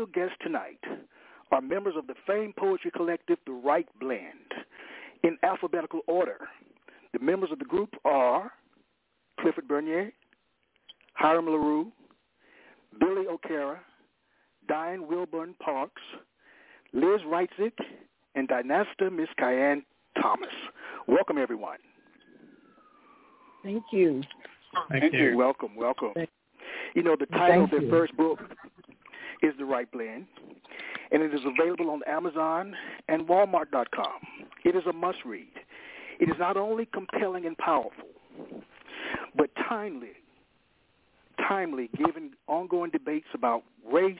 Special guests tonight are members of the famed poetry collective, The Write Blend. In alphabetical order, the members of the group are Clifford Bernier, Hiram Larew, Billy O'Cara, Diane Wilbon Parks, Liz Reitzik, and Dynasta Miss Kyan Thomas. Welcome, everyone. Thank you. Thank you. Welcome, welcome. Thank- You know, the title of their you. first book is The Write Blend, and it is available on Amazon and Walmart.com. It is a must-read. It is not only compelling and powerful, but timely, timely, given ongoing debates about race,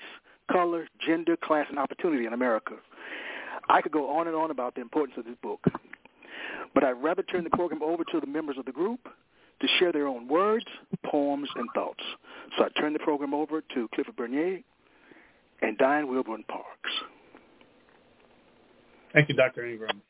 color, gender, class, and opportunity in America. I could go on and on about the importance of this book, but I'd rather turn the program over to the members of the group to share their own words, poems, and thoughts. So I turn the program over to Clifford Bernier and Diane Wilbon Parks. Thank you, Dr. Ingram.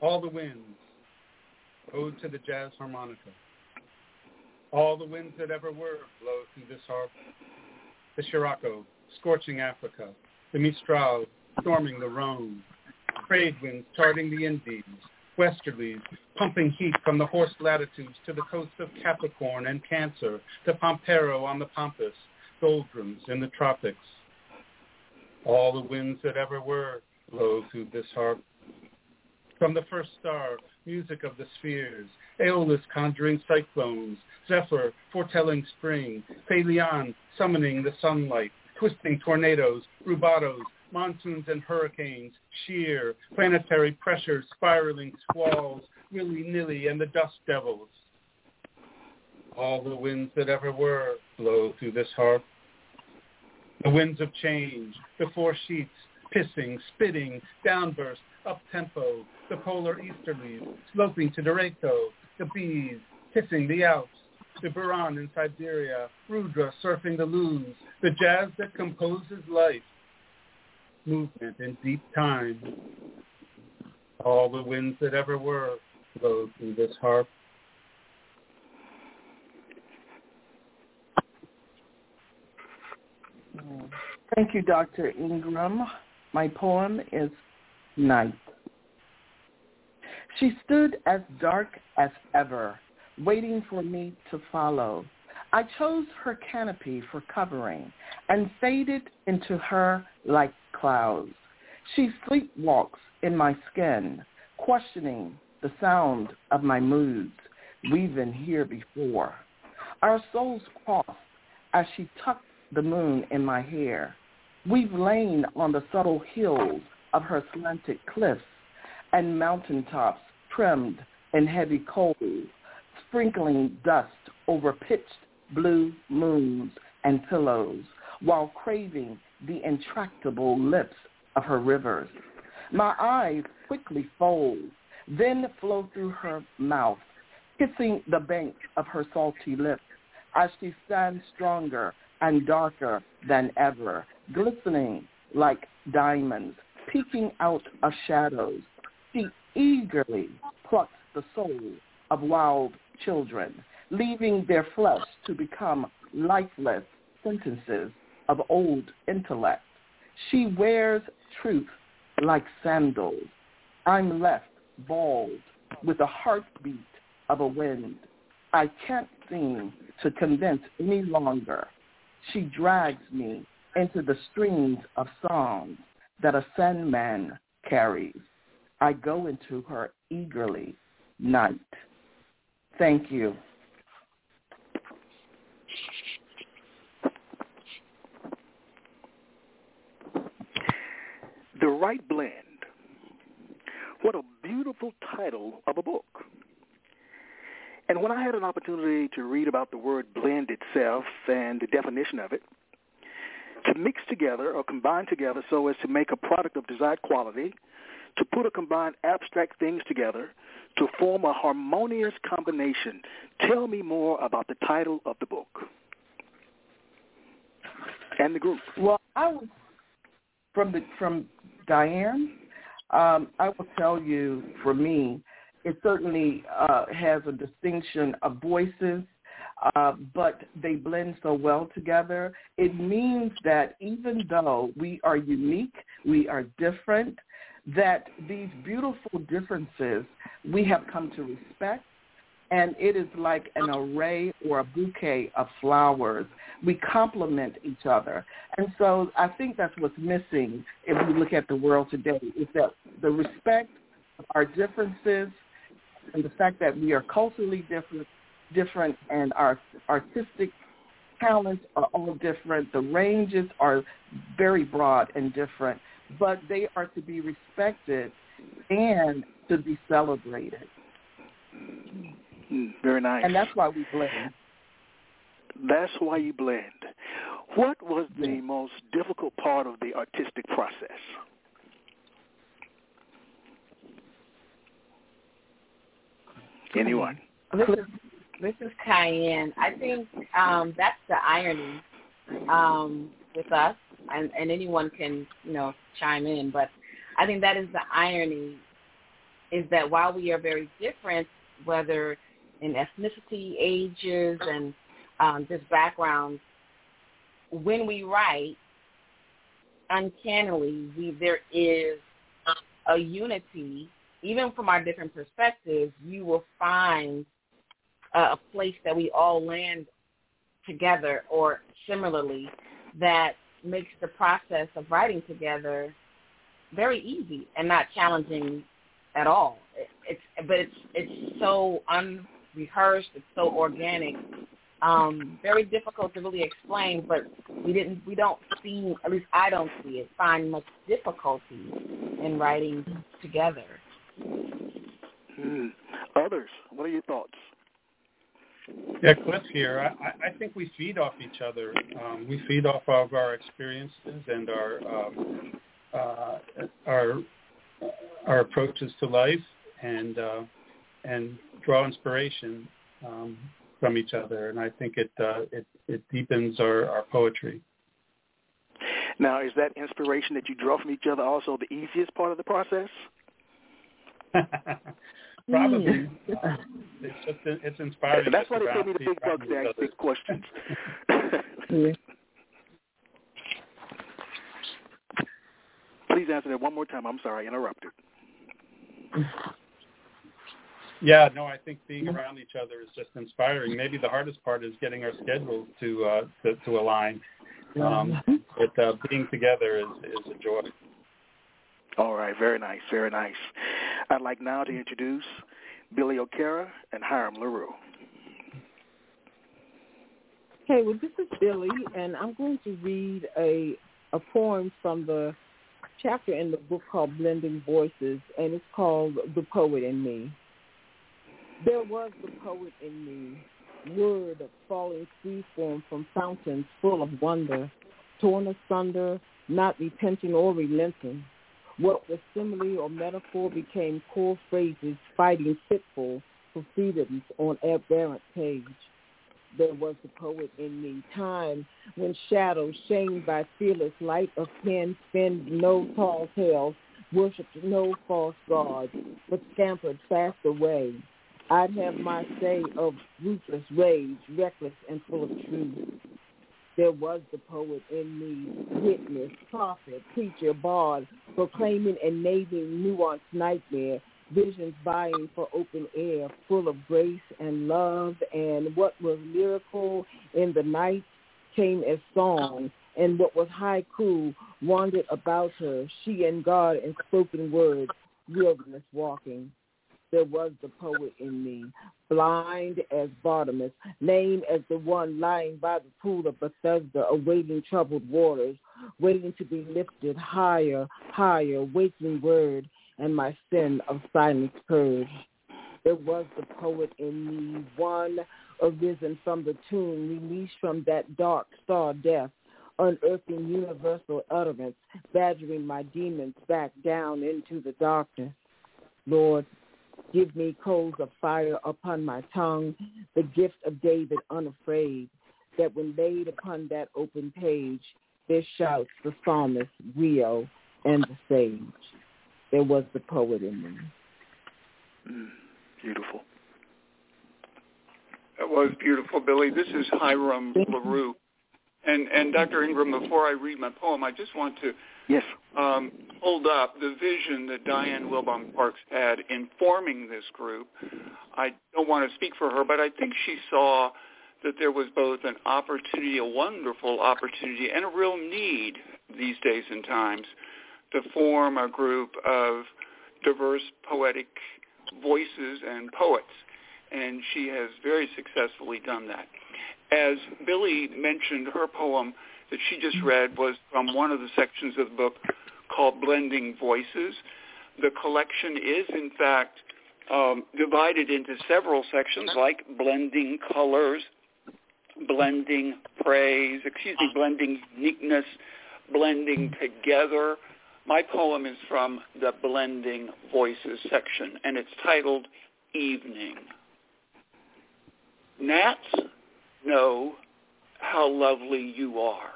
All the winds, ode to the jazz harmonica. All the winds that ever were blow through this harp. The Scirocco, scorching Africa. The Mistral, storming the Rhone. Trade winds charting the Indies. Westerlies, pumping heat from the horse latitudes to the coasts of Capricorn and Cancer, to Pampero on the Pampas, doldrums in the tropics. All the winds that ever were blow through this harp. From the first star, music of the spheres, Aeolus conjuring cyclones, Zephyr foretelling spring, Phaelion summoning the sunlight, twisting tornadoes, rubatos, monsoons and hurricanes, sheer, planetary pressures, spiraling squalls, willy-nilly and the dust devils. All the winds that ever were blow through this harp. The winds of change, the four sheets, pissing, spitting, downburst, up-tempo, the polar easterlies, sloping to Durango, the bees, kissing the Alps, the Buran in Siberia, Rudra surfing the loons, the jazz that composes life, movement in deep time. All the winds that ever were blow through this harp. Thank you, Dr. Ingram. My poem is Night. She stood as dark as ever, waiting for me to follow. I chose her canopy for covering and faded into her like clouds. She sleepwalks in my skin, questioning the sound of my moods we've been here before. Our souls crossed as she tucked the moon in my hair. We've lain on the subtle hills of her slanted cliffs and mountaintops trimmed in heavy coals, sprinkling dust over pitched blue moons and pillows while craving the intractable lips of her rivers. My eyes quickly fold, then flow through her mouth, kissing the banks of her salty lips as she stands stronger and darker than ever, glistening like diamonds, peeking out of shadows. She eagerly plucks the soul of wild children, leaving their flesh to become lifeless sentences of old intellect. She wears truth like sandals. I'm left bald with the heartbeat of a wind. I can't seem to convince any longer. She drags me into the streams of songs that a sandman carries. I go into her eagerly, night. Thank you. The Write Blend. What a beautiful title of a book. And when I had an opportunity to read about the word blend itself and the definition of it, to mix together or combine together so as to make a product of desired quality, to put or combine abstract things together, to form a harmonious combination. Tell me more about the title of the book and the group. Well, I was from the from Diane. Um, I will tell you, for me, it certainly uh, has a distinction of voices, uh, but they blend so well together. It means that even though we are unique, we are different, that these beautiful differences we have come to respect, and it is like an array or a bouquet of flowers. We complement each other. And so I think that's what's missing if we look at the world today, is that the respect of our differences and the fact that we are culturally different, different and our artistic talents are all different. The ranges are very broad and different, but they are to be respected and to be celebrated. Mm, very nice. And that's why we blend. That's why you blend. What was the most difficult part of the artistic process? Anyone? This is Cayenne. I think um, that's the irony um, with us, and, and anyone can you know chime in, but I think that is the irony is that while we are very different, whether in ethnicity, ages, and um, just backgrounds, when we write, uncannily, we, there is a unity. Even from our different perspectives, you will find a place that we all land together or similarly that makes the process of writing together very easy and not challenging at all. It's but it's it's so unrehearsed, it's so organic, um, very difficult to really explain. But we didn't, we don't see, at least I don't see it, find much difficulty in writing together. Hmm. Others, what are your thoughts? Yeah, Cliff here. I, I think we feed off each other. Um, we feed off of our experiences and our um, uh, our our approaches to life, and uh, and draw inspiration um, from each other. And I think it uh, it, it deepens our, our poetry. Now, is that inspiration that you draw from each other also the easiest part of the process? Probably. Mm. Uh, it's just it's inspiring. That's why they pay me the big bucks to ask big questions. Please answer that one more time. I'm sorry, I interrupted. Yeah, no, I think being around each other is just inspiring. Maybe the hardest part is getting our schedules to uh, to, to align. Um, but uh, being together is, is a joy. All right, very nice, very nice. I'd like now to introduce Billy O'Cara and Hiram Larew. Okay, well, this is Billy, and I'm going to read a a poem from the chapter in the book called Blending Voices, and it's called The Poet in Me. There was the poet in me, word of falling freeform from fountains full of wonder, torn asunder, not repenting or relenting, what was simile or metaphor became core phrases fighting fitful for freedoms on aberrant page. There was the poet in me, time when shadows, shamed by fearless light of pen, spend no tall tales, worshipped no false gods, but scampered fast away. I'd have my say of ruthless rage, reckless and full of truth. There was the poet in me, witness, prophet, preacher, bard, proclaiming and naming nuanced nightmare, visions vying for open air, full of grace and love, and what was lyrical in the night came as song, and what was haiku wandered about her, she and God in spoken words, wilderness walking. there was the poet in me, blind as Bartimaeus, lame as the one lying by the pool of Bethesda, awaiting troubled waters, waiting to be lifted higher, higher, waking word, and my sin of silence purged. There was the poet in me, one arisen from the tomb, released from that dark star death, unearthing universal utterance, badgering my demons back down into the darkness. Lord, give me coals of fire upon my tongue, the gift of David unafraid, that when laid upon that open page, there shouts the psalmist, Rio, and the sage. There was the poet in me. Mm, beautiful. That was beautiful, Billy. This is Hiram Larew. And and Dr. Ingram, before I read my poem, I just want to yes um, hold up the vision that Diane Wilbon Parks had in forming this group. I don't want to speak for her, but I think she saw that there was both an opportunity, a wonderful opportunity, and a real need these days and times to form a group of diverse poetic voices and poets. And she has very successfully done that as Billy mentioned, her poem that she just read was from one of the sections of the book called Blending Voices. The collection is, in fact, um, divided into several sections like blending colors, blending praise, excuse me, blending uniqueness, blending together. My poem is from the Blending Voices section, and it's titled Evening. Gnats know how lovely you are.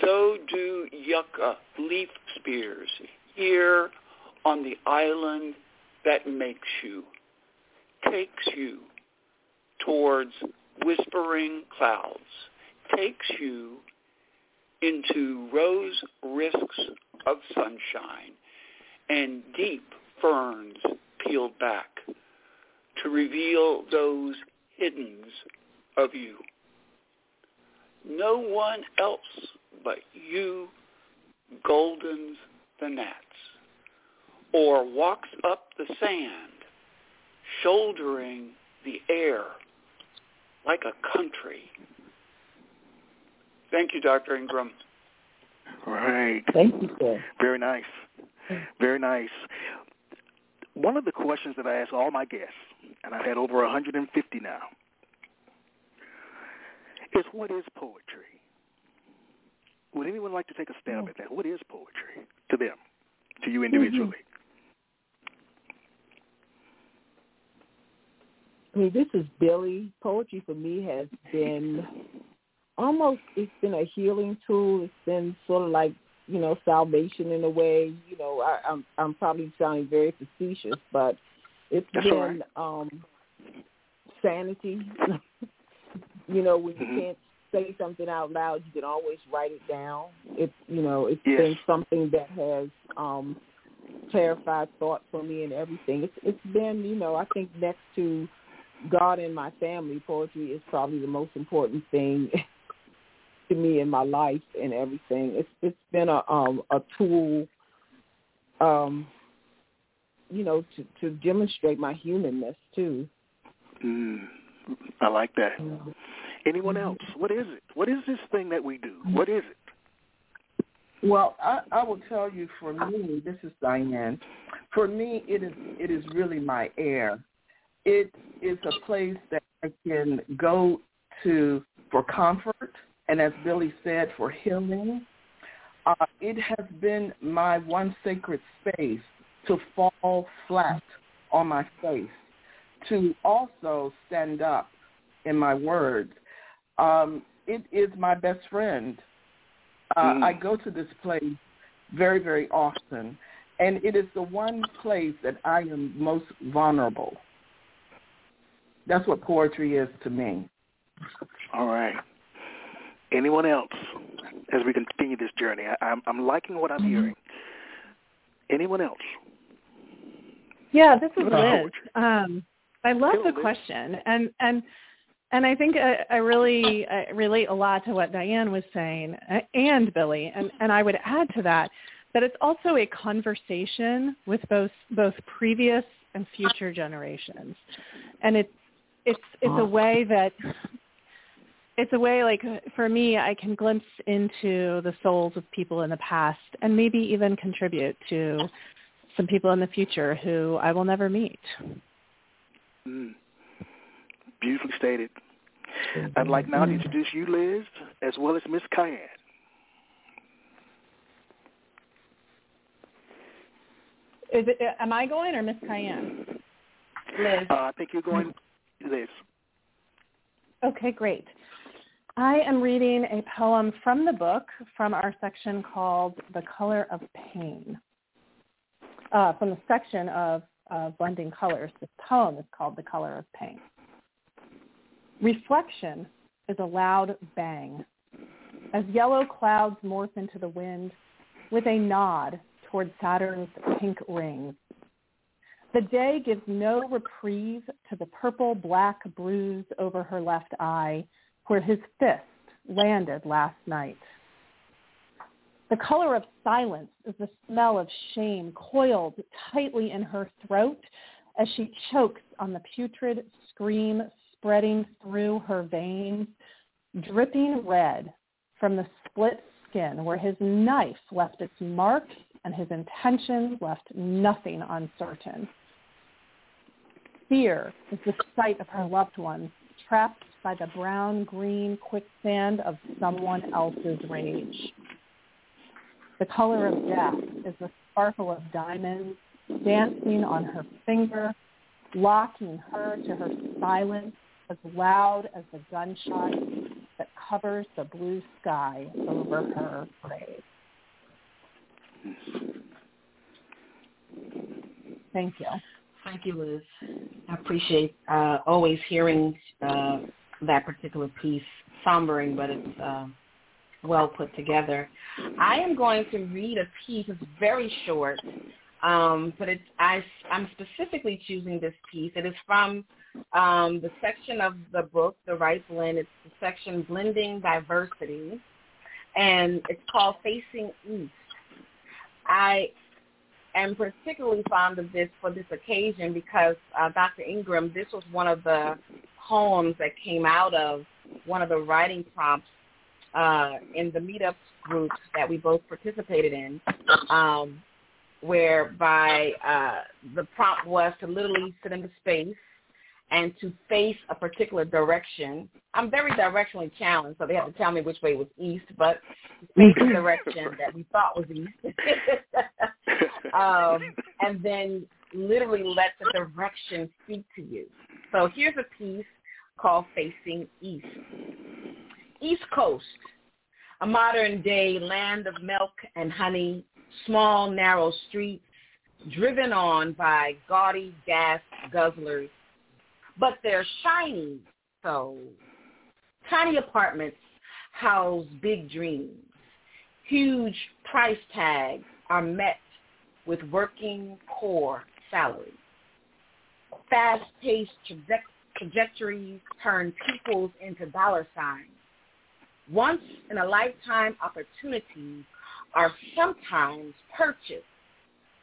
So do yucca leaf spears here on the island that makes you, takes you towards whispering clouds, takes you into rose risks of sunshine and deep ferns peeled back to reveal those hiddens of you. No one else but you goldens the gnats, or walks up the sand, shouldering the air like a country. Thank you, Dr. Ingram. Right. Thank you, sir. Very nice. Very nice. One of the questions that I ask all my guests, and I've had over 150 now, is what is poetry? Would anyone like to take a stab at that? What is poetry to them, to you individually? Mm-hmm. I mean, this is Billy. Poetry for me has been almost, it's been a healing tool. It's been sort of like, you know, salvation in a way. You know, I, I'm, I'm probably sounding very facetious, but it's That's been right. um, sanity. you know, when you mm-hmm. can't say something out loud, you can always write it down. It's you know, it's yes. been something that has um clarified thought for me and everything. It's it's been, you know, I think next to God and my family, poetry is probably the most important thing to me in my life and everything. It's it's been a um a tool um you know, to to demonstrate my humanness too. Mm. I like that. Anyone Mm-hmm. else? What is it? What is this thing that we do? What is it? Well, I, I will tell you for me, this is Diane. For me, it is it is really my air. It is a place that I can go to for comfort, and as Billy said, for healing. Uh, it has been my one sacred space to fall flat on my face to also stand up in my words. Um, it is my best friend. Uh, Mm. I go to this place very, very often, and it is the one place that I am most vulnerable. That's what poetry is to me. All right. Anyone else as we continue this journey? I, I'm, I'm liking what I'm hearing. Anyone else? Yeah, this is What Liz. Um, I love the question, and and and I think I, I really I relate a lot to what Diane was saying uh, and Billy, and and I would add to that that it's also a conversation with both both previous and future generations. And it's it's it's a way that it's a way like for me I can glimpse into the souls of people in the past and maybe even contribute to some people in the future who I will never meet. Mm. Beautifully stated. I'd like now to introduce you, Liz, as well as Miss Cayenne. Is it? Am I going or Miss Cayenne? Liz. Uh, I think you're going, Liz. Okay, great. I am reading a poem from the book from our section called "The Color of Pain." Uh, from the section of uh, blending colors, this poem is called "The Color of Pain." Reflection is a loud bang as yellow clouds morph into the wind with a nod toward Saturn's pink rings. The day gives no reprieve to the purple-black bruise over her left eye where his fist landed last night. The color of silence is the smell of shame coiled tightly in her throat as she chokes on the putrid scream spreading through her veins, dripping red from the split skin where his knife left its mark and his intentions left nothing uncertain. Fear is the sight of her loved ones trapped by the brown-green quicksand of someone else's rage. The color of death is the sparkle of diamonds dancing on her finger, locking her to her silence as loud as the gunshot that covers the blue sky over her grave. Thank you. Thank you, Liz. I appreciate uh, always hearing uh, that particular piece, sombering, but it's uh, well put together. I am going to read a piece. It's very short, um, but it's, I, I'm specifically choosing this piece. It is from um, the section of the book, The Write Blend. It's the section Blending Diversity, and it's called Facing East. I am particularly fond of this for this occasion because uh, Dr. Ingram, this was one of the poems that came out of one of the writing prompts uh, in the meetup group that we both participated in, um, whereby uh, the prompt was to literally sit in the space and to face a particular direction. I'm very directionally challenged, so they had to tell me which way was east, but face the direction that we thought was east. um, and then literally let the direction speak to you. So here's a piece called Facing East. East Coast, a modern day land of milk and honey, small narrow streets driven on by gaudy gas guzzlers but they're shiny. So tiny apartments house big dreams. Huge price tags are met with working poor salaries. Fast-paced trajectories turn pupils into dollar signs. Once in a lifetime opportunities are sometimes purchased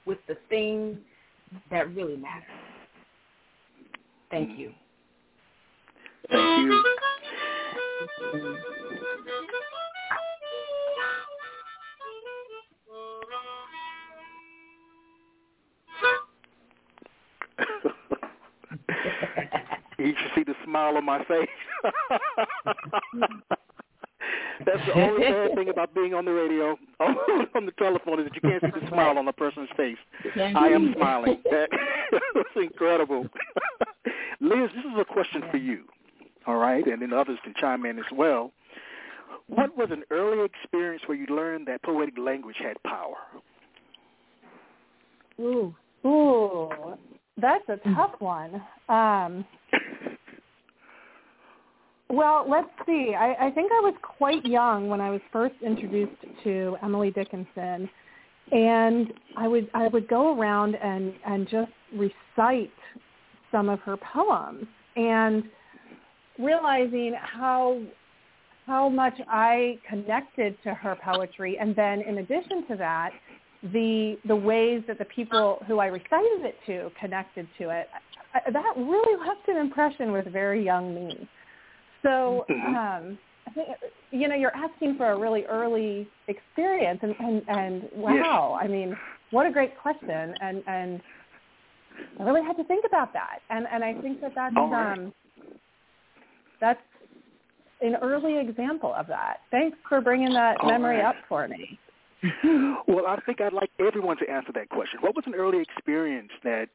with the things that really matter. Thank you. Thank you. you should see the smile on my face. That's the only bad thing about being on the radio, on the telephone, is that you can't see the smile on a person's face. I am smiling. That's incredible. Liz, this is a question for you, all right, and then others can chime in as well. What was an early experience where you learned that poetic language had power? Ooh, ooh, that's a tough one. Um, well, let's see. I, I think I was quite young when I was first introduced to Emily Dickinson, and I would I would go around and and just recite some of her poems and realizing how how much I connected to her poetry and then in addition to that the the ways that the people who I recited it to connected to it, I, that really left an impression with very young me. So Mm-hmm. um, I think you know you're asking for a really early experience, and and, and wow, I mean, what a great question, and and I really had to think about that, and and I think that that's right. um, that's an early example of that. Thanks for bringing that All memory right. up for me. Well, I think I'd like everyone to answer that question. What was an early experience that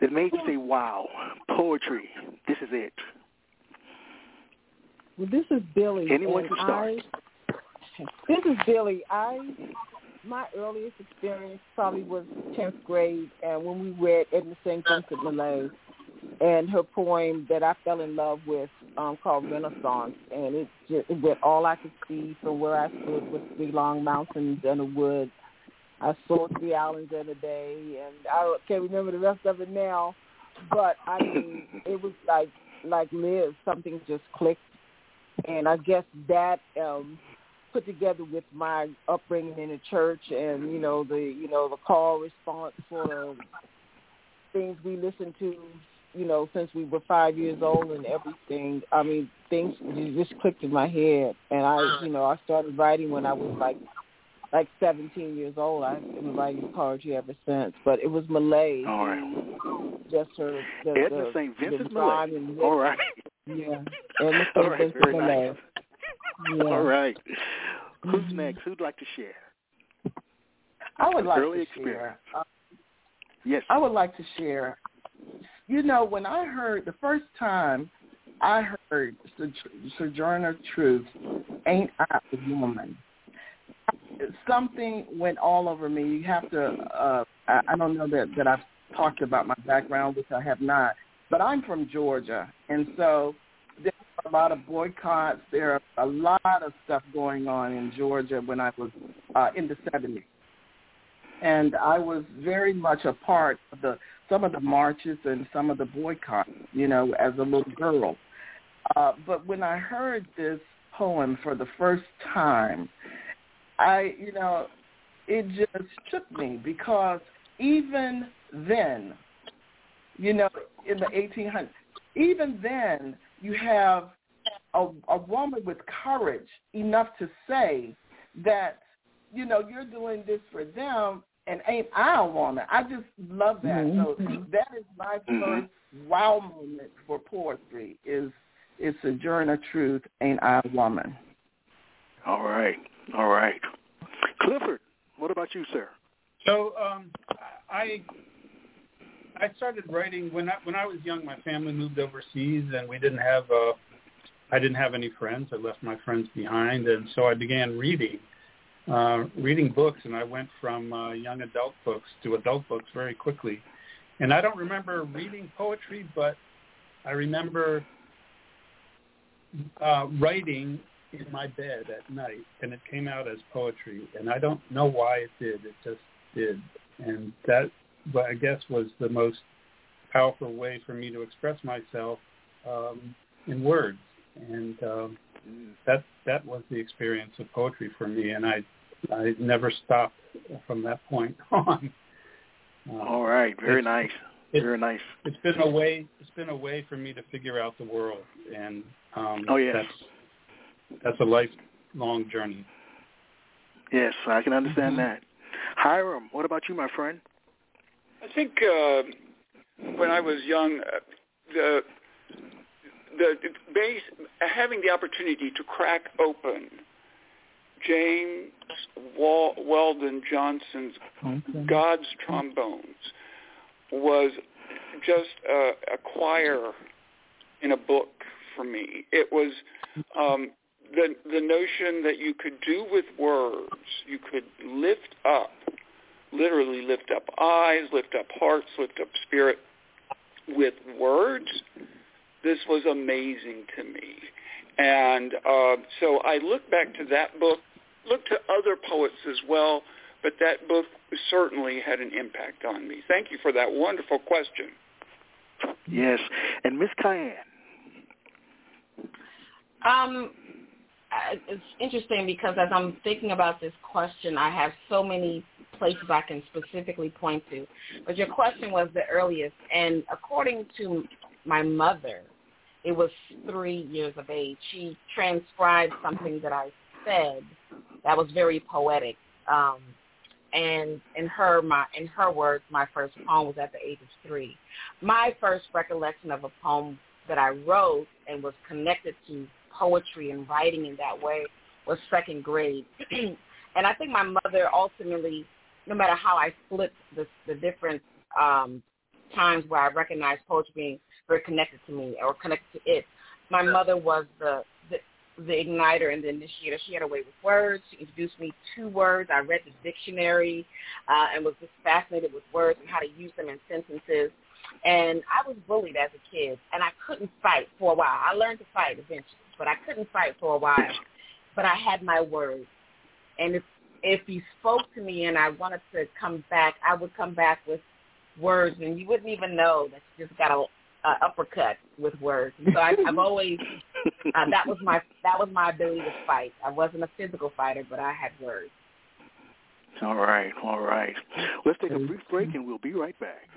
that made you say, "Wow, poetry, this is it"? Well, this is Billy. Anyone can start. I, this is Billy. I my earliest experience probably was tenth grade, and when we read Edna St. Vincent Millay and her poem that I fell in love with, um, called Renascence, and it just it went all I could see from where I stood was three long mountains and a wood. I saw three islands in a day, and I can't remember the rest of it now. But I mean, it was like like Liz, something just clicked and I guess that um put together with my upbringing in the church and you know the you know the call response of things we listened to you know since we were five years old and everything I mean things just clicked in my head. And I you know I started writing when I was like like 17 years old. I've been writing poetry ever since. But it was Millay. All right. just her the, Edna the, St. Vincent rhyme All right. Yeah All right. Very nice. yeah. All right. Who's Mhm. next? Who'd like to share? I would like Early to experience. share. Uh, Yes. I would like to share. You know, when I heard the first time I heard Soj- Sojourner Truth, "Ain't I a Woman," something went all over me. You have to. Uh, I, I don't know that that I've talked about my background, which I have not. But I'm from Georgia, and so there are a lot of boycotts. There are a lot of stuff going on in Georgia when I was uh, in the 70s and I was very much a part of the some of the marches and some of the boycotts, you know, as a little girl. Uh, but when I heard this poem for the first time, I, you know, it just shook me because even then, you know, in the 1800s, even then, you have a, a woman with courage enough to say that you know, you're doing this for them and ain't I a woman? I just love that. So that is my first wow moment for poetry is is Sojourner Truth, Ain't I a Woman? All right. All right. Clifford, what about you, sir? So um, I I started writing when I when I was young. My family moved overseas, and we didn't have uh, I didn't have any friends. I left my friends behind, and so I began reading uh, reading books, and I went from uh, young adult books to adult books very quickly. And I don't remember reading poetry, but I remember uh, writing in my bed at night, and it came out as poetry. And I don't know why it did; it just did. And that, but I guess, was the most powerful way for me to express myself um, in words. And um, that that was the experience of poetry for me, and I I never stopped from that point on. Uh, All right. Very nice. it- Very nice. It's been a way. It's been a way for me to figure out the world, and um, Oh, yes. that's that's a lifelong journey. Yes, I can understand Mhm. that. Hiram, what about you, my friend? I think uh, when I was young, uh, the the base having the opportunity to crack open James Wal- Weldon Johnson's God's Trombones was just a, a choir in a book for me. It was um, the the notion that you could do with words, you could lift up, literally lift up eyes, lift up hearts, lift up spirit with words. This was amazing to me. And uh, so I look back to that book, look to other poets as well, but that book certainly had an impact on me. Thank you for that wonderful question. Yes. And Miss Cayenne. Um, it's interesting because as I'm thinking about this question, I have so many places I can specifically point to. But your question was the earliest, and according to my mother, it was three years of age. She transcribed something that I said that was very poetic. Um, and in her my in her words, my first poem was at the age of three. My first recollection of a poem that I wrote and was connected to poetry and writing in that way was second grade. and I think my mother ultimately, no matter how I flipped the, the different um, times where I recognized poetry being very connected to me or connected to it, my mother was the, the the igniter and the initiator. She had a way with words. She introduced me to words. I read the dictionary uh, and was just fascinated with words and how to use them in sentences. And I was bullied as a kid, and I couldn't fight for a while. I learned to fight eventually, but I couldn't fight for a while. But I had my words, and if if you spoke to me and I wanted to come back, I would come back with words, and you wouldn't even know that you just got a, a uppercut with words. And so I, I've always uh, that was my that was my ability to fight. I wasn't a physical fighter, but I had words. All right, all right. Let's take a brief break, and we'll be right back.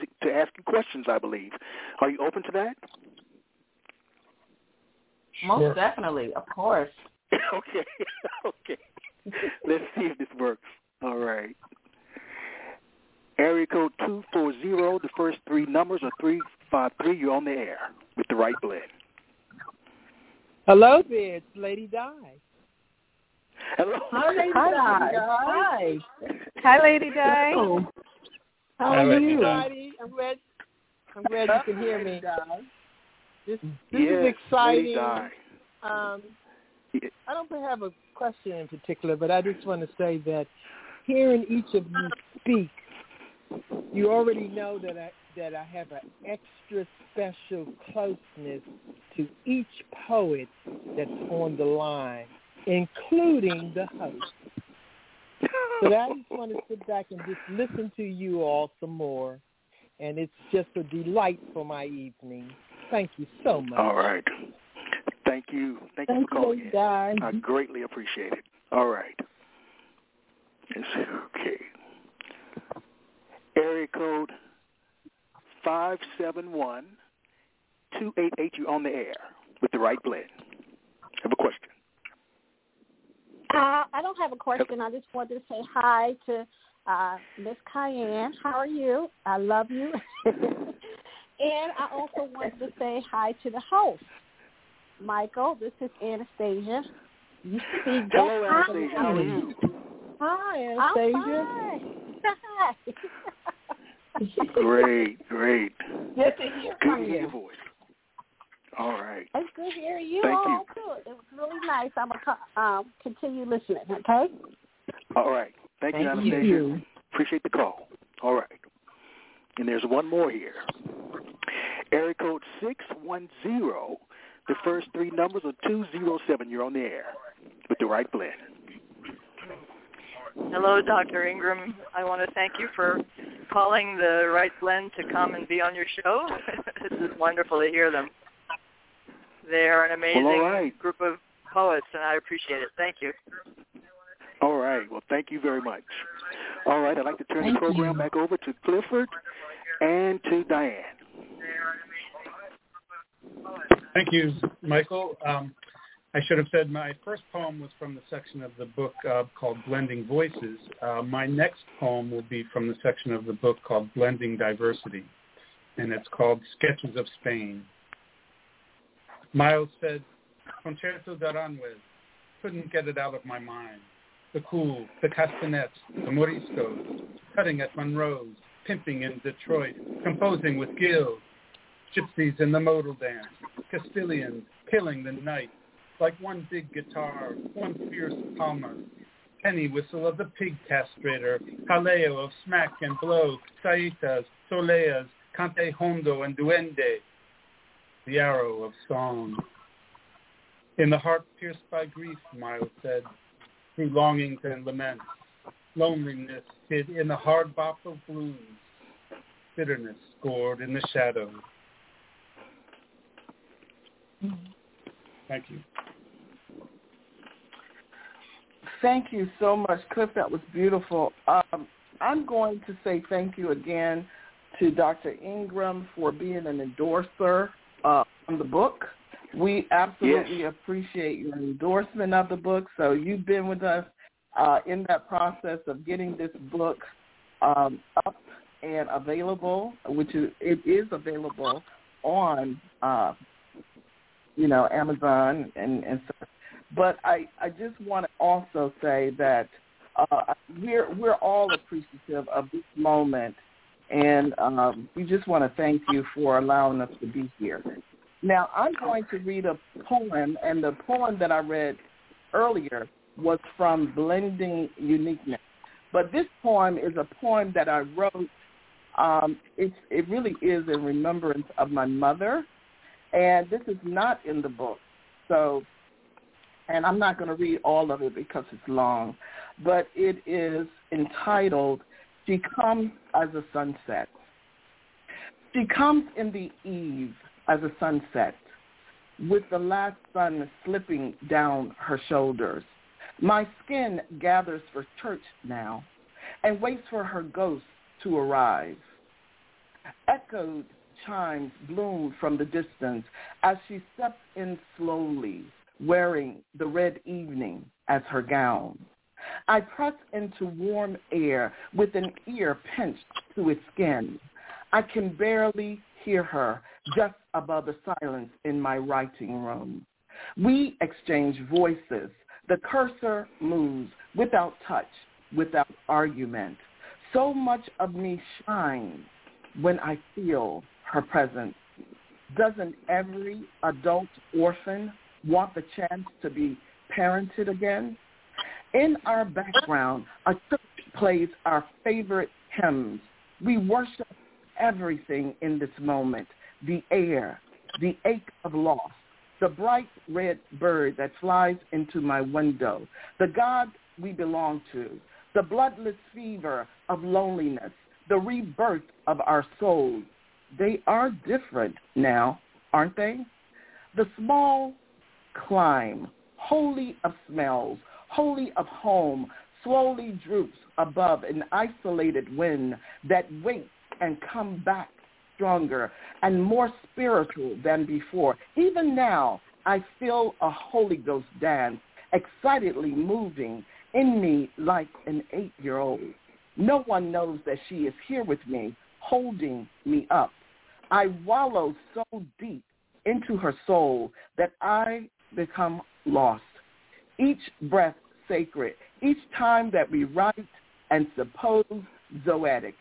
To to ask you questions. I believe. Are you open to that? Most Sure. definitely, of course. okay. okay. Let's see if this works. All right. Area code two four zero. The first three numbers are three five three. You're on the air with the Write Blend. Hello there, it's Lady Di. Hello. Hi, Lady Hi, Di. Lady Di. Hi. Hi, Lady Di. Hello. How are Lady you? Di. I'm glad. I'm glad you can hear me. This, this yes, is exciting. Um, I don't have a question in particular, but I just want to say that hearing each of you speak, you already know that I that I have an extra special closeness to each poet that's on the line, including the host. So I just want to sit back and just listen to you all some more, and it's just a delight for my evening. Thank you so much. All right. Thank you. Thank, you for calling in. Di. I greatly appreciate it. All right. Yes, okay. Area code five seven one two eight eight. You on the air with the Write Blend. Have a question. Uh, I don't have a question. I just wanted to say hi to uh, Miss Cayenne. How are you? I love you. and I also wanted to say hi to the host, Michael. This is Anastasia. You should be guest Hello. Anastasia. How are you? Hi, I'm Anastasia. fine. Hi. Great, great. Good to hear Good from to hear you. your voice. All right. It's good hearing you Thank all too. It was really nice. I'm gonna um, continue listening. Okay. All right. Thank, you, Thank Anastasia. you. Appreciate the call. All right. And there's one more here. Area code 610. The first three numbers are 207. You're on the air with the Write Blend. Hello, Dr. Ingram. I want to thank you for calling the Write Blend to come and be on your show. this is wonderful to hear them. They are an amazing Well, all right. group of poets, and I appreciate it. Thank you. All right. Well, thank you very much. All right. I'd like to turn Thank the program you. back over to Clifford and to Diane. Thank you, Michael. Um, I should have said my first poem was from the section of the book uh, called Blending Voices. Uh, my next poem will be from the section of the book called Blending Diversity, and it's called Sketches of Spain. Miles said, Concerto d'Aranjuez, couldn't get it out of my mind. The cool, the castanets, the moriscos, cutting at Monroe's, pimping in Detroit, composing with Gil's, gypsies in the modal dance, Castilians killing the night, like one big guitar, one fierce palma, penny whistle of the pig castrator, jaleo of smack and blow, saetas, soleas, cante hondo and duende, the arrow of song. In the heart pierced by grief, Miles said, through longings and laments, loneliness hid in the hard bop of blues, bitterness scored in the shadows. Thank you. Thank you so much, Cliff. That was beautiful. Um, I'm going to say thank you again to Dr. Ingram for being an endorser uh, on the book. We absolutely Yes. appreciate your endorsement of the book. So you've been with us uh, in that process of getting this book um, up and available, which is, it is available on, uh, you know, Amazon and, and so. But I, I just want to also say that uh, we're we're all appreciative of this moment, and um, we just want to thank you for allowing us to be here. Now, I'm going to read a poem, and the poem that I read earlier was from Blending Uniqueness. But this poem is a poem that I wrote. Um, it's, it really is in remembrance of my mother, and this is not in the book. So, and I'm not going to read all of it because it's long, but it is entitled "She Comes as a Sunset." She comes in the eve as a sunset, with the last sun slipping down her shoulders. My skin gathers for church now and waits for her ghost to arrive. Echoed chimes bloom from the distance as she steps in slowly, wearing the red evening as her gown. I press into warm air with an ear pinched to its skin. I can barely hear her just above the silence in my writing room. We exchange voices. The cursor moves without touch, without argument. So much of me shines when I feel her presence. Doesn't every adult orphan want the chance to be parented again? In our background, a church plays our favorite hymns. We worship everything in this moment, the air, the ache of loss, the bright red bird that flies into my window, the God we belong to, the bloodless fever of loneliness, the rebirth of our souls. They are different now, aren't they? The small climb, holy of smells, holy of home, slowly droops above an isolated wind that waits and come back stronger and more spiritual than before. Even now, I feel a Holy Ghost dance excitedly moving in me like an eight-year-old. No one knows that she is here with me, holding me up. I wallow so deep into her soul that I become lost. Each breath sacred, each time that we write and suppose zoetic,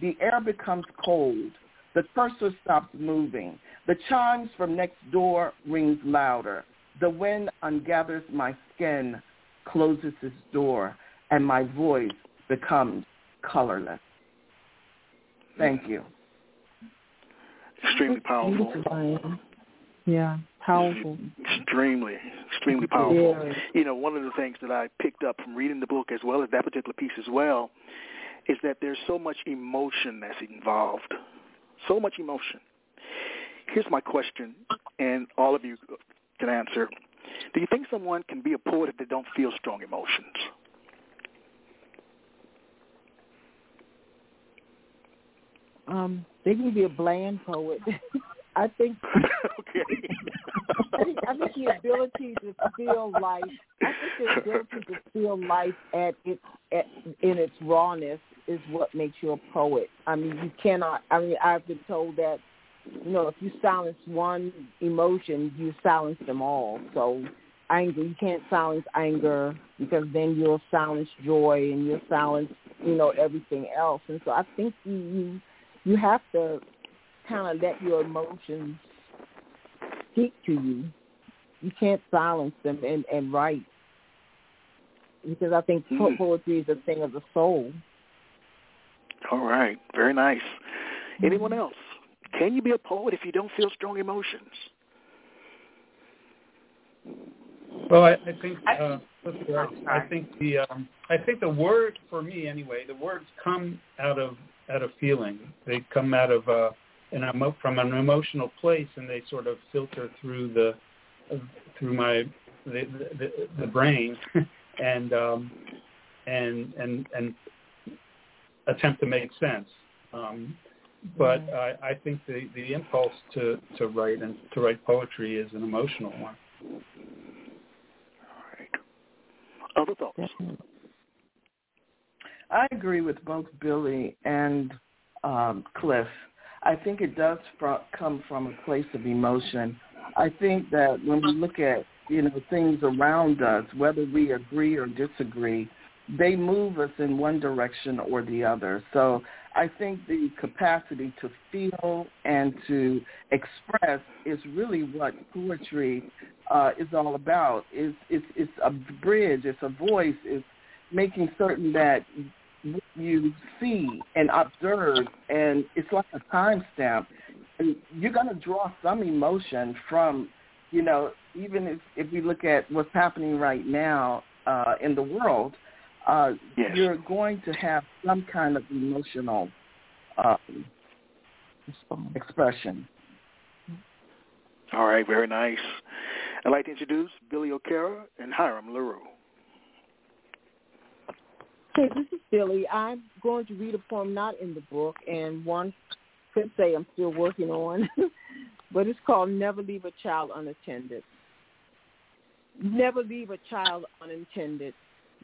the air becomes cold. The cursor stops moving. The chimes from next door rings louder. The wind ungathers my skin, closes its door, and my voice becomes colorless. Thank you. Extremely powerful. Yeah, powerful. Extremely, extremely powerful. Very. You know, one of the things that I picked up from reading the book as well as that particular piece as well is that there's so much emotion that's involved. So much emotion. Here's my question, and all of you can answer. Do you think someone can be a poet if they don't feel strong emotions? Um, they can be a bland poet. I think. okay. I think, the ability to feel life. I think the ability to feel life at its at, in its rawness is what makes you a poet. I mean, you cannot. I mean, I've been told that you know if you silence one emotion, you silence them all. So anger, you can't silence anger because then you'll silence joy and you'll silence you know everything else. And so I think you you, you have to kind of let your emotions speak to you. You can't silence them and, and write because I think po- poetry is a thing of the soul. All right, very nice. Anyone else? Can you be a poet if you don't feel strong emotions? Well, I, I think uh, I think the um, I think the word for me anyway. The words come out of out of feeling. They come out of uh, an emo- from an emotional place, and they sort of filter through the uh, through my the the, the brain, and um, and and and attempt to make sense. Um, but. I, I think the, the impulse to, to write and to write poetry is an emotional one. All right. Other thoughts? I agree with both Billy and um, Cliff. I think it does come from a place of emotion. I think that when we look at you know things around us, whether we agree or disagree, they move us in one direction or the other. So I think the capacity to feel and to express is really what poetry uh, is all about. Is it's, it's a bridge, it's a voice, it's making certain that what you see and observe, and it's like a timestamp. And you're going to draw some emotion from, you know, even if, if we look at what's happening right now uh, in the world, uh, Yes. you're going to have some kind of emotional um, expression. All right, very nice. I'd like to introduce Billy O'Cara and Hiram Larew. Hey, this is Billy. I'm going to read a poem not in the book, and one could say I'm still working on, but it's called Never Leave a Child Unattended. Never leave a child unattended.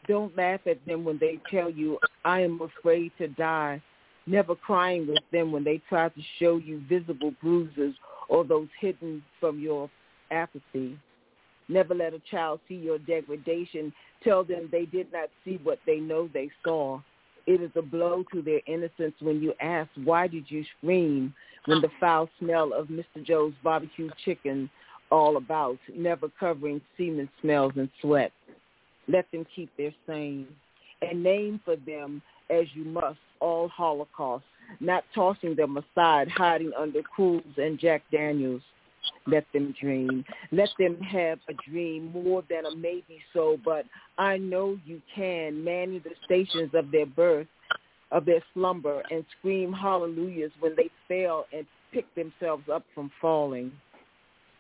Don't laugh at them when they tell you, I am afraid to die. Never crying with them when they try to show you visible bruises or those hidden from your apathy. Never let a child see your degradation. Tell them they did not see what they know they saw. It is a blow to their innocence when you ask, why did you scream when the foul smell of Mr. Joe's barbecue chicken all about, never covering semen smells and sweat. Let them keep their sane. And name for them as you must all Holocaust, not tossing them aside, hiding under Cruz and Jack Daniels. Let them dream. Let them have a dream more than a maybe so, but I know you can, manning the stations of their birth, of their slumber, and scream hallelujahs when they fail and pick themselves up from falling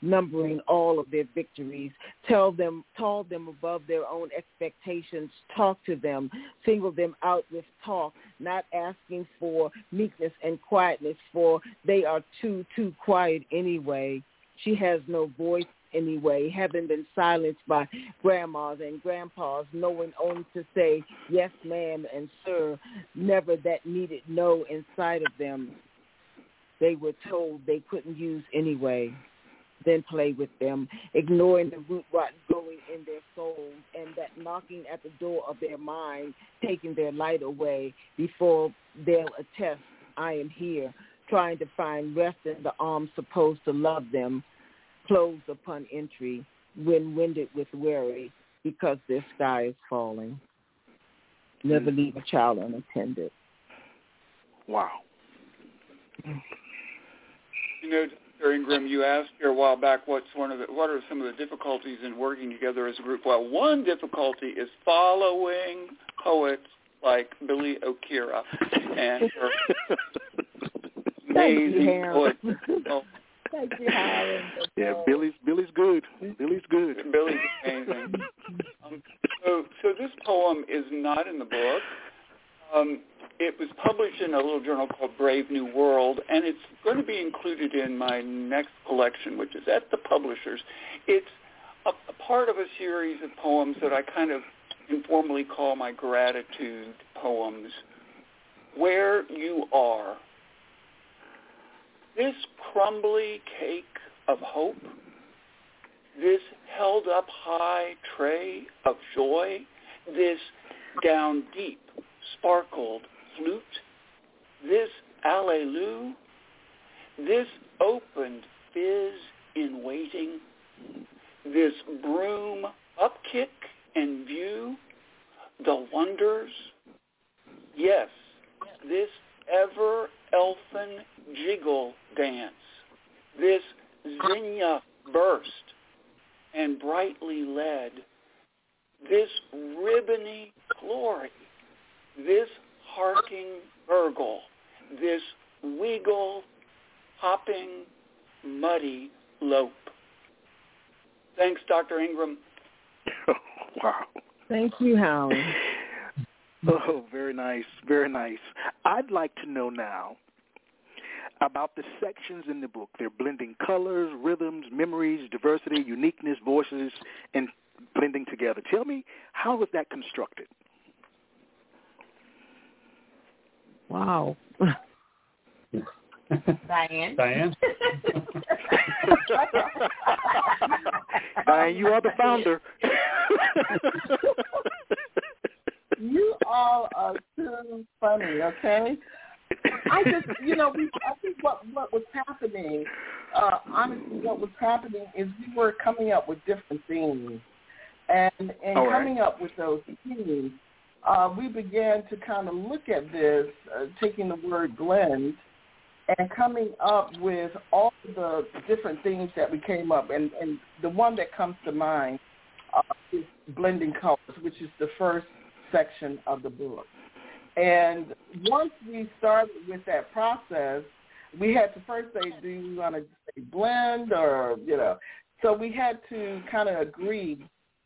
numbering all of their victories. Tell them, tall them above their own expectations. Talk to them. Single them out with talk, not asking for meekness and quietness, for they are too, too quiet anyway. She has no voice anyway, having been silenced by grandmas and grandpas, knowing only to say yes, ma'am, and sir, never that needed no inside of them. They were told they couldn't use anyway then play with them, ignoring the root rot growing in their souls and that knocking at the door of their mind, taking their light away before they'll attest, I am here, trying to find rest in the arms supposed to love them, closed upon entry, when winded with weary, because their sky is falling. Never mm. leave a child unattended. Wow. You know, Dr. Ingram, you asked here a while back what's one of the what are some of the difficulties in working together as a group. Well, one difficulty is following poets like Billy O'Kira and her amazing poets. Oh, Thank you, Howard. Yeah, Billy's Billy's good. Billy's good. Billy's amazing. Um, so, so this poem is not in the book. Um, it was published in a little journal called Brave New World, and it's going to be included in my next collection, which is at the publishers. It's a, a part of a series of poems that I kind of informally call my gratitude poems. Where you are, this crumbly cake of hope, this held up high tray of joy, this down deep sparkled flute, this alleluia, this opened fizz in waiting, this broom upkick and view, the wonders, yes, this ever elfin jiggle dance, this zinnia burst and brightly led, this ribbony glory, this harking gurgle, this wiggle, hopping, muddy lope. Thanks, Dr. Ingram. wow. Thank you, Howard. Oh, very nice, very nice. I'd like to know now about the sections in the book. They're blending colors, rhythms, memories, diversity, uniqueness, voices, and blending together. Tell me, how was that constructed? Wow. Diane. Diane. Diane, you are the founder. you all are too funny, okay? I just, you know, we, I think what what was happening, uh, honestly, what was happening is we were coming up with different themes, and and right. coming up with those themes, uh, we began to kind of look at this, uh, taking the word blend, and coming up with all the different things that we came up, and and the one that comes to mind uh, is blending colors, which is the first section of the book. And once we started with that process, we had to first say, do you want to say blend or, you know, so we had to kind of agree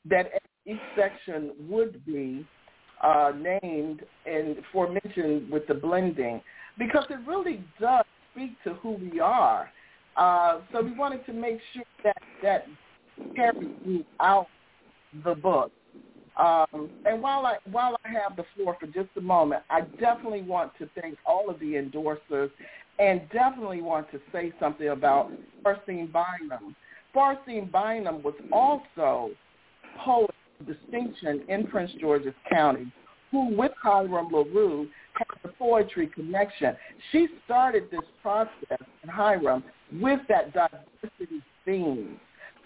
that each section would be uh, named and aforementioned with the blending because it really does speak to who we are. Uh, so we wanted to make sure that that carried throughout the book. Um, and while I while I have the floor for just a moment, I definitely want to thank all of the endorsers, and definitely want to say something about Farcine Bynum. Farcine Bynum was also poet of distinction in Prince George's County, who with Hiram Larew had a poetry connection. She started this process in Hiram with that diversity theme.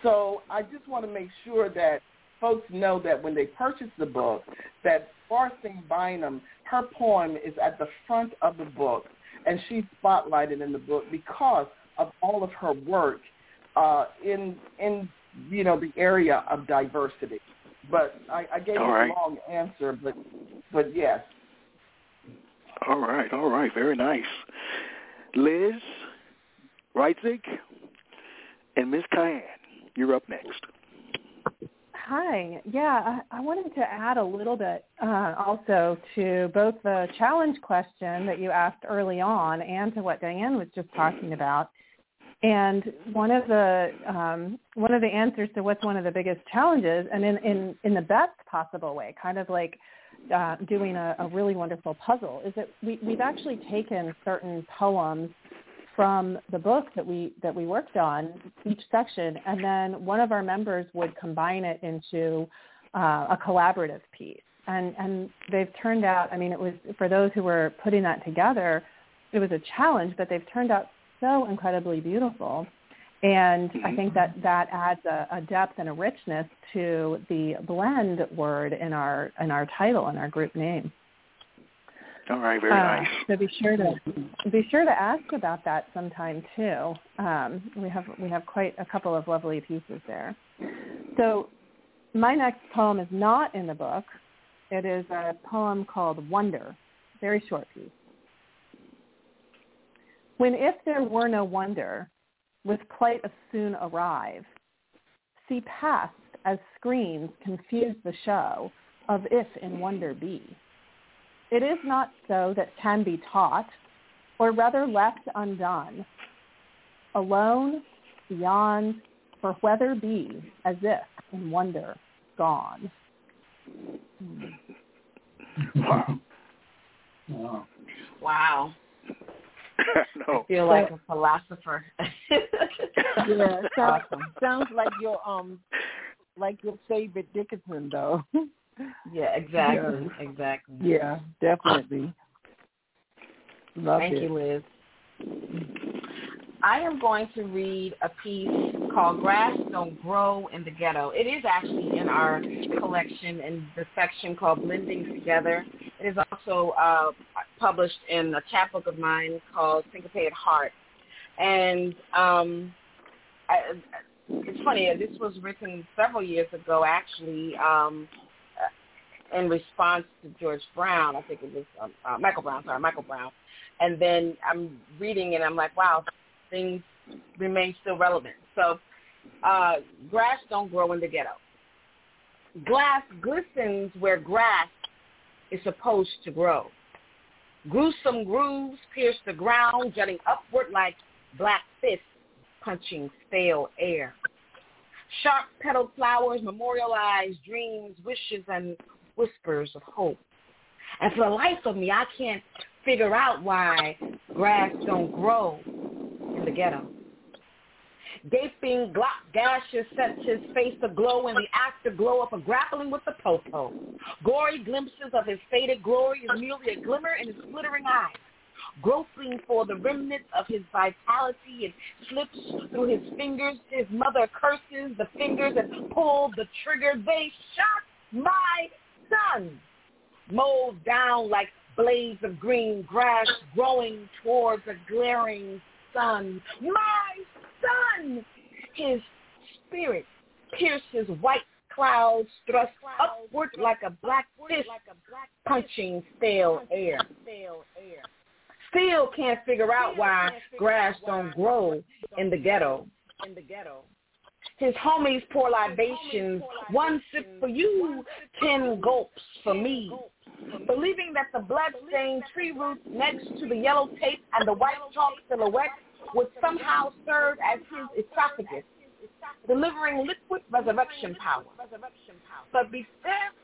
So I just want to make sure that folks know that when they purchase the book, that Farcine Bynum, her poem is at the front of the book, and she's spotlighted in the book because of all of her work uh, in in you know the area of diversity. But I, I gave All you right. a long answer, but but yes. All right, all right, very nice. Liz, Reitzig, and Ms. Cayenne, you're up next. Hi. Yeah, I, I wanted to add a little bit uh, also to both the challenge question that you asked early on and to what Diane was just talking about. And one of the um, one of the answers to what's one of the biggest challenges, and in in, in the best possible way, kind of like uh, doing a, a really wonderful puzzle, is that we, we've actually taken certain poems from the book that we that we worked on each section and then one of our members would combine it into uh, a collaborative piece. And and they've turned out i mean it was for those who were putting that together it was a challenge but they've turned out so incredibly beautiful. And i think that that adds a, a depth and a richness to the blend word in our in our title and our group name All right, very uh, nice. So be sure to be sure to ask about that sometime too. Um, we have we have quite a couple of lovely pieces there. So my next poem is not in the book. It is a poem called Wonder, very short piece. When if there were no wonder, with plight of soon arrive, see past as screens confuse the show of if in wonder be It is not so that can be taught, or rather left undone. Alone, beyond, for whether be, as if in wonder, gone. Wow. Wow. Wow. no. I feel like a philosopher. Yeah, sounds, sounds like your um, like your favorite Dickinson though. Yeah, exactly, exactly. yeah, definitely. Love Thank it. you, Liz. I am going to read a piece called Grass Don't Grow in the Ghetto. It is actually in our collection in the section called Blending Together. It is also uh, published in a chapbook of mine called Syncopated Heart. And um, I, it's funny, this was written several years ago, actually, um, in response to George Brown. I think it was um, uh, Michael Brown, sorry, Michael Brown. And then I'm reading and I'm like, wow, things remain still relevant. So uh, grass don't grow in the ghetto. Glass glistens where grass is supposed to grow. Gruesome grooves pierce the ground, jutting upward like black fists punching stale air. Sharp petaled flowers memorialize dreams, wishes, and whispers of hope. And for the life of me, I can't figure out why grass don't grow in the ghetto. Gaping Glock gashes sets his face aglow in the afterglow of a grappling with the popo. Gory glimpses of his faded glory is merely a glimmer in his glittering eyes. Groping for the remnants of his vitality, it slips through his fingers. His mother curses the fingers that pulled the trigger. They shot my son. Mowed down like blades of green grass growing towards a glaring sun. My son! His spirit pierces white clouds, thrust upward like a black fist punching stale air. Still can't figure out why grass don't grow in the ghetto. His homies pour libations, one sip for you, ten gulps for me. Believing that the blood-stained tree roots next to the yellow tape and the white chalk silhouette would somehow serve as his esophagus, delivering liquid resurrection power. But,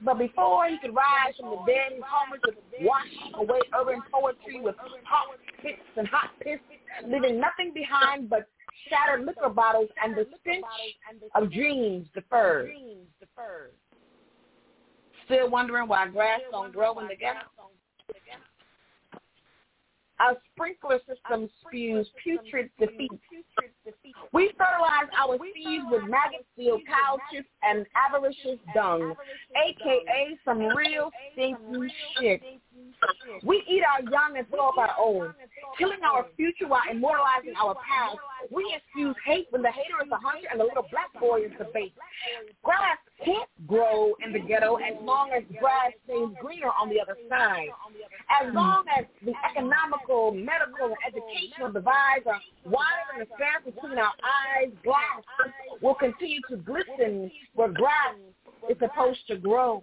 but before he could rise from the dead, his homies would wash away urban poetry with hot pits and hot piss, leaving nothing behind but shattered liquor bottles and the stench of dreams deferred. Still wondering why grass don't grow in the ghetto? Our sprinkler system spews putrid defeat. We fertilize our seeds with maggot-filled cow chips and avaricious dung, aka some real stinky shit. We eat our young and throw up our old, killing our future while immortalizing our past. We infuse hate when the hater is a hunter and the little black boy is the bait. Grass can't grow in the ghetto as long as grass stays greener on the other side. As long as the economical, medical, and educational divides are wider than the space between our eyes, glass will continue to glisten where grass is supposed to grow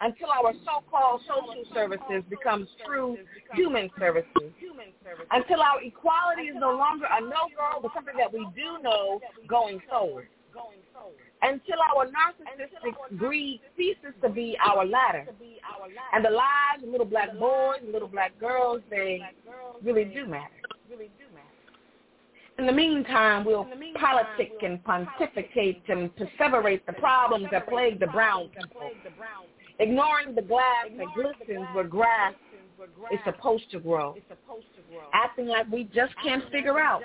until our so-called social services becomes true human services. Until our equality is no longer a no-go, but something that we do know going forward. Until our narcissistic greed ceases to be our ladder. And the lives of little black boys and little black girls, they really do matter. In the meantime, we'll politic and pontificate and perseverate the problems that plague the brown people, ignoring the glass that glistens where grass is supposed to grow, It's supposed to grow. acting like we just can't figure out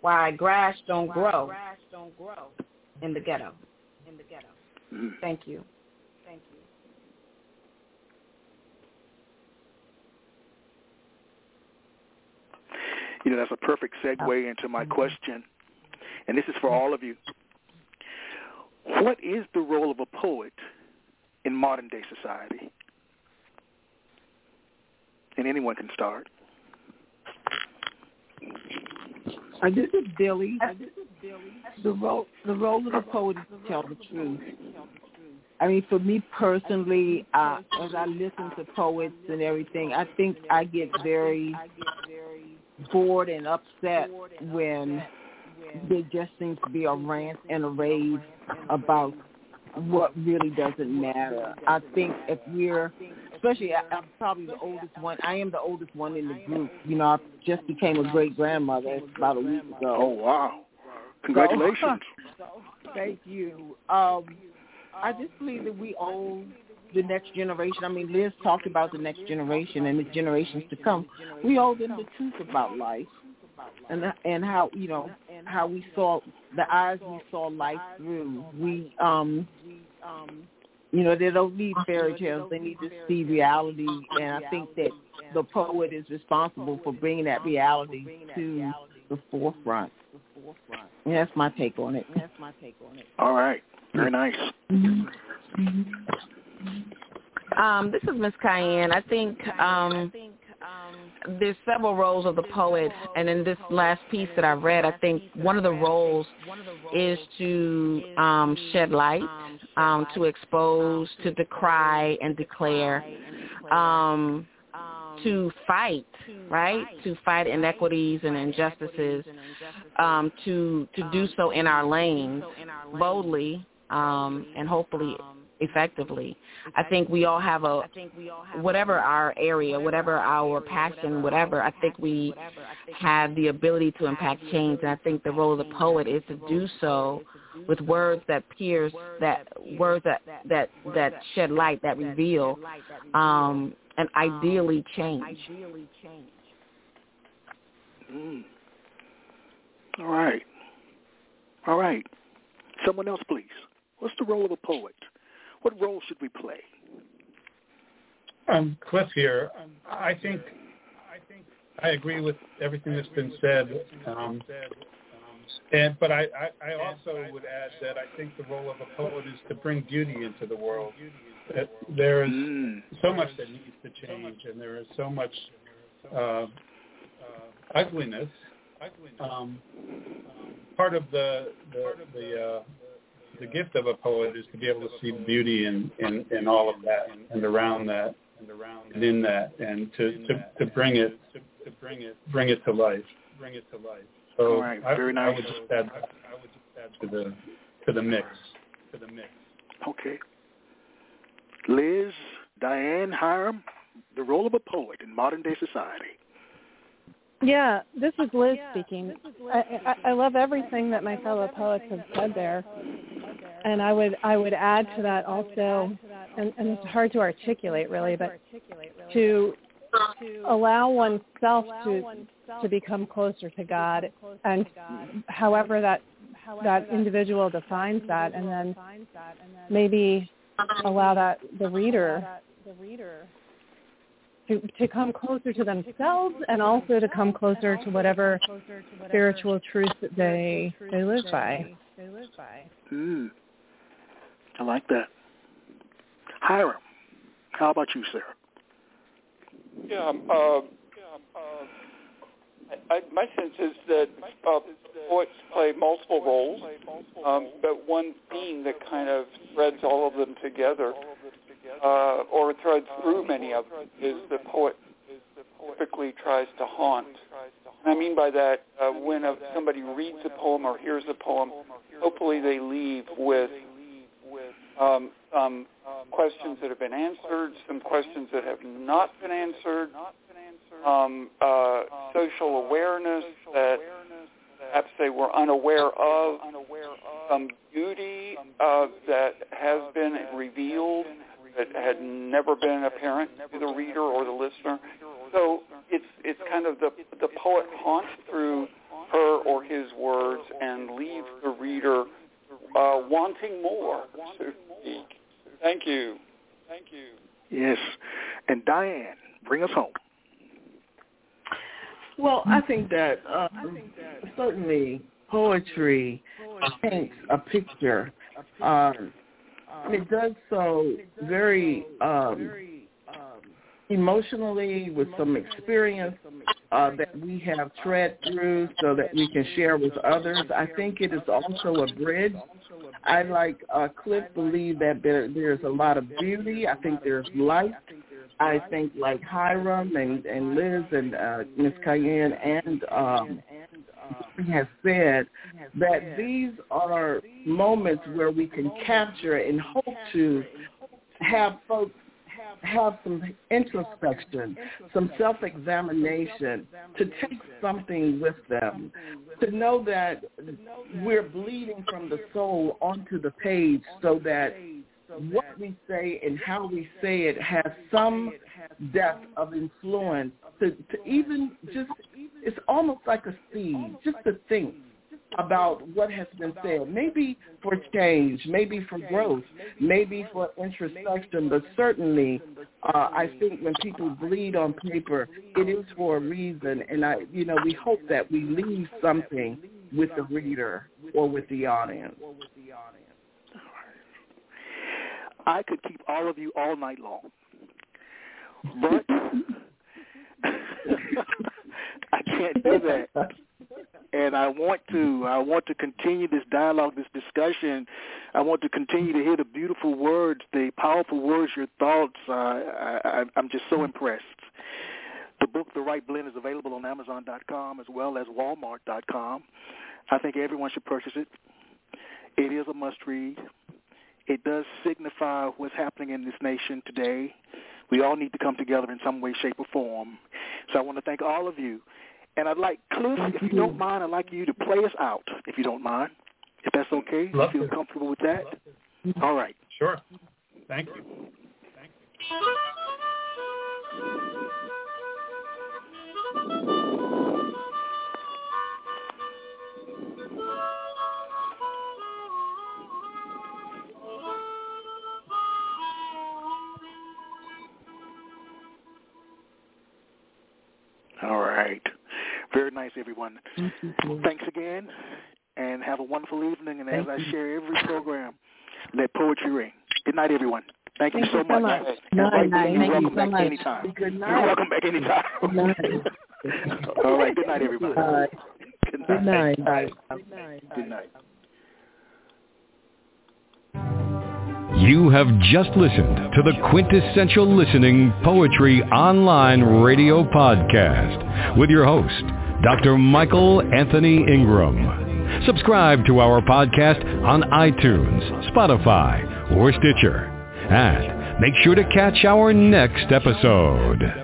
why grass don't grow in the ghetto. Mm. Thank you. Thank you. You know, that's a perfect segue into my mm-hmm. question. And this is for all of you. What is the role of a poet in modern day society? And anyone can start. Uh, this is Billy. The role, the role of the poet is to tell the truth. I mean, for me personally, uh, as I listen to poets and everything, I think I get very bored and upset when there just seems to be a rant and a rave about what really doesn't matter. I think if we're, especially I, I'm probably the oldest one. I am the oldest one in the group. You know, I just became a great grandmother about a week ago. Oh wow! Congratulations. So, thank you. Um, I just believe that we owe the next generation. I mean, Liz talked about the next generation and the generations to come. We owe them the truth about life and and how you know how we saw the eyes we saw life through. We um you know they don't need fairy tales; they need to see reality. And I think that the poet is responsible for bringing that reality to the forefront. And that's my take on it. That's my take on it. All right, very nice. Um, this is Miss Cayenne. I think um, there's several roles of the poet, and in this last piece that I read, I think one of the roles is to um, shed light, um, to expose, to decry and declare, um, to fight, right? To fight inequities and injustices, um, to to do so in our lanes boldly um, and hopefully effectively. I think we all have a whatever our area, whatever our passion, whatever. I think we have the ability to impact change, and I think the role of the poet is to do so with words that pierce, that words that that that shed light, that reveal, um, and ideally change. Mm. All right. All right. Someone else, please. What's the role of a poet? What role should we play? Um, Cliff here. Um, I think I think I agree with everything that's been said. Um, and but I, I, I also would add that I think the role of a poet is to bring beauty into the world. That there is so much that needs to change, and there is so much uh, uh, ugliness. Um, part of the the, the uh, the gift of a poet is to be able to see beauty in, in, in all of that and around that and around and in that and to, to, to bring it to bring it bring it to life. Bring it to life. So all right, very I, nice. I would just add I would just add to the to the mix. To the mix. Okay. Liz, Diane, Hiram, the role of a poet in modern day society. Yeah, this is Liz speaking. I, I, I love everything that my fellow poets have said there, and I would I would add to that also, and, and it's hard to articulate really, but to allow oneself to to become closer to God, and however that that individual defines that, and then maybe allow that the reader to to come closer to themselves and also to come closer to whatever spiritual truth that they they live by. Mm. I like that. Hiram, how about you, sir? Yeah, um, uh, I, I, my sense is that uh, poets play multiple roles, um, but one theme that kind of threads all of them together, uh, or threads through many of them, is the poet typically tries to haunt. And I mean by that, uh, when a, somebody reads a poem or hears a poem, hopefully they leave with um, some questions that have been answered, some questions that have not been answered, um, uh, social awareness that perhaps they were unaware of, some beauty uh, that has been revealed that had never been apparent to the reader or the listener. So it's it's kind of the the poet haunts through her or his words and leaves the reader uh, wanting more, so to speak. Thank you. Thank you. Yes. And Diane, bring us home. Well, I think that uh, certainly poetry paints a picture. Um, and it does so very um, emotionally with some experience uh, that we have tread through so that we can share with others. I think it is also a bridge I like uh, Cliff believe that there, there's a lot of beauty. I think there's life. I think like Hiram and, and Liz and uh, Miss Cayenne and um, has said that these are moments where we can capture and hope to have folks have some introspection, some self-examination, to take something with them, to know that we're bleeding from the soul onto the page so that what we say and how we say it has some depth of influence to, to even just, it's almost like a seed, just to think about what has been said, maybe for change, maybe for growth, maybe for introspection, but certainly uh, I think when people bleed on paper, it is for a reason, and I, you know, we hope that we leave something with the reader or with the audience. I could keep all of you all night long, but I can't do that and I want to I want to continue this dialogue, this discussion. I want to continue to hear the beautiful words, the powerful words, your thoughts. Uh, I, I'm just so impressed. The book, The Write Blend, is available on Amazon.com as well as Walmart.com. I think everyone should purchase it. It is a must-read. It does signify what's happening in this nation today. We all need to come together in some way, shape, or form. So I want to thank all of you and I'd like Cliff, if you don't mind, I'd like you to play us out, if you don't mind, if that's okay. Love you feel to. comfortable with that? All right. Sure. Thank you. Thank All everyone. Thanks again, and have a wonderful evening. And as I share every program, let poetry ring. Good night, everyone. Thank, Thank you so you much. much. And Night, night. you're Thank you welcome so back much. anytime. Good You're night. welcome back anytime. Good night. All right. Good night, everybody. Bye. Good night. Good night. Good night. Good night. You have just listened to the Quintessential Listening Poetry Online Radio Podcast with your host, Dr. Michael Anthony Ingram. Subscribe to our podcast on iTunes, Spotify, or Stitcher. And make sure to catch our next episode.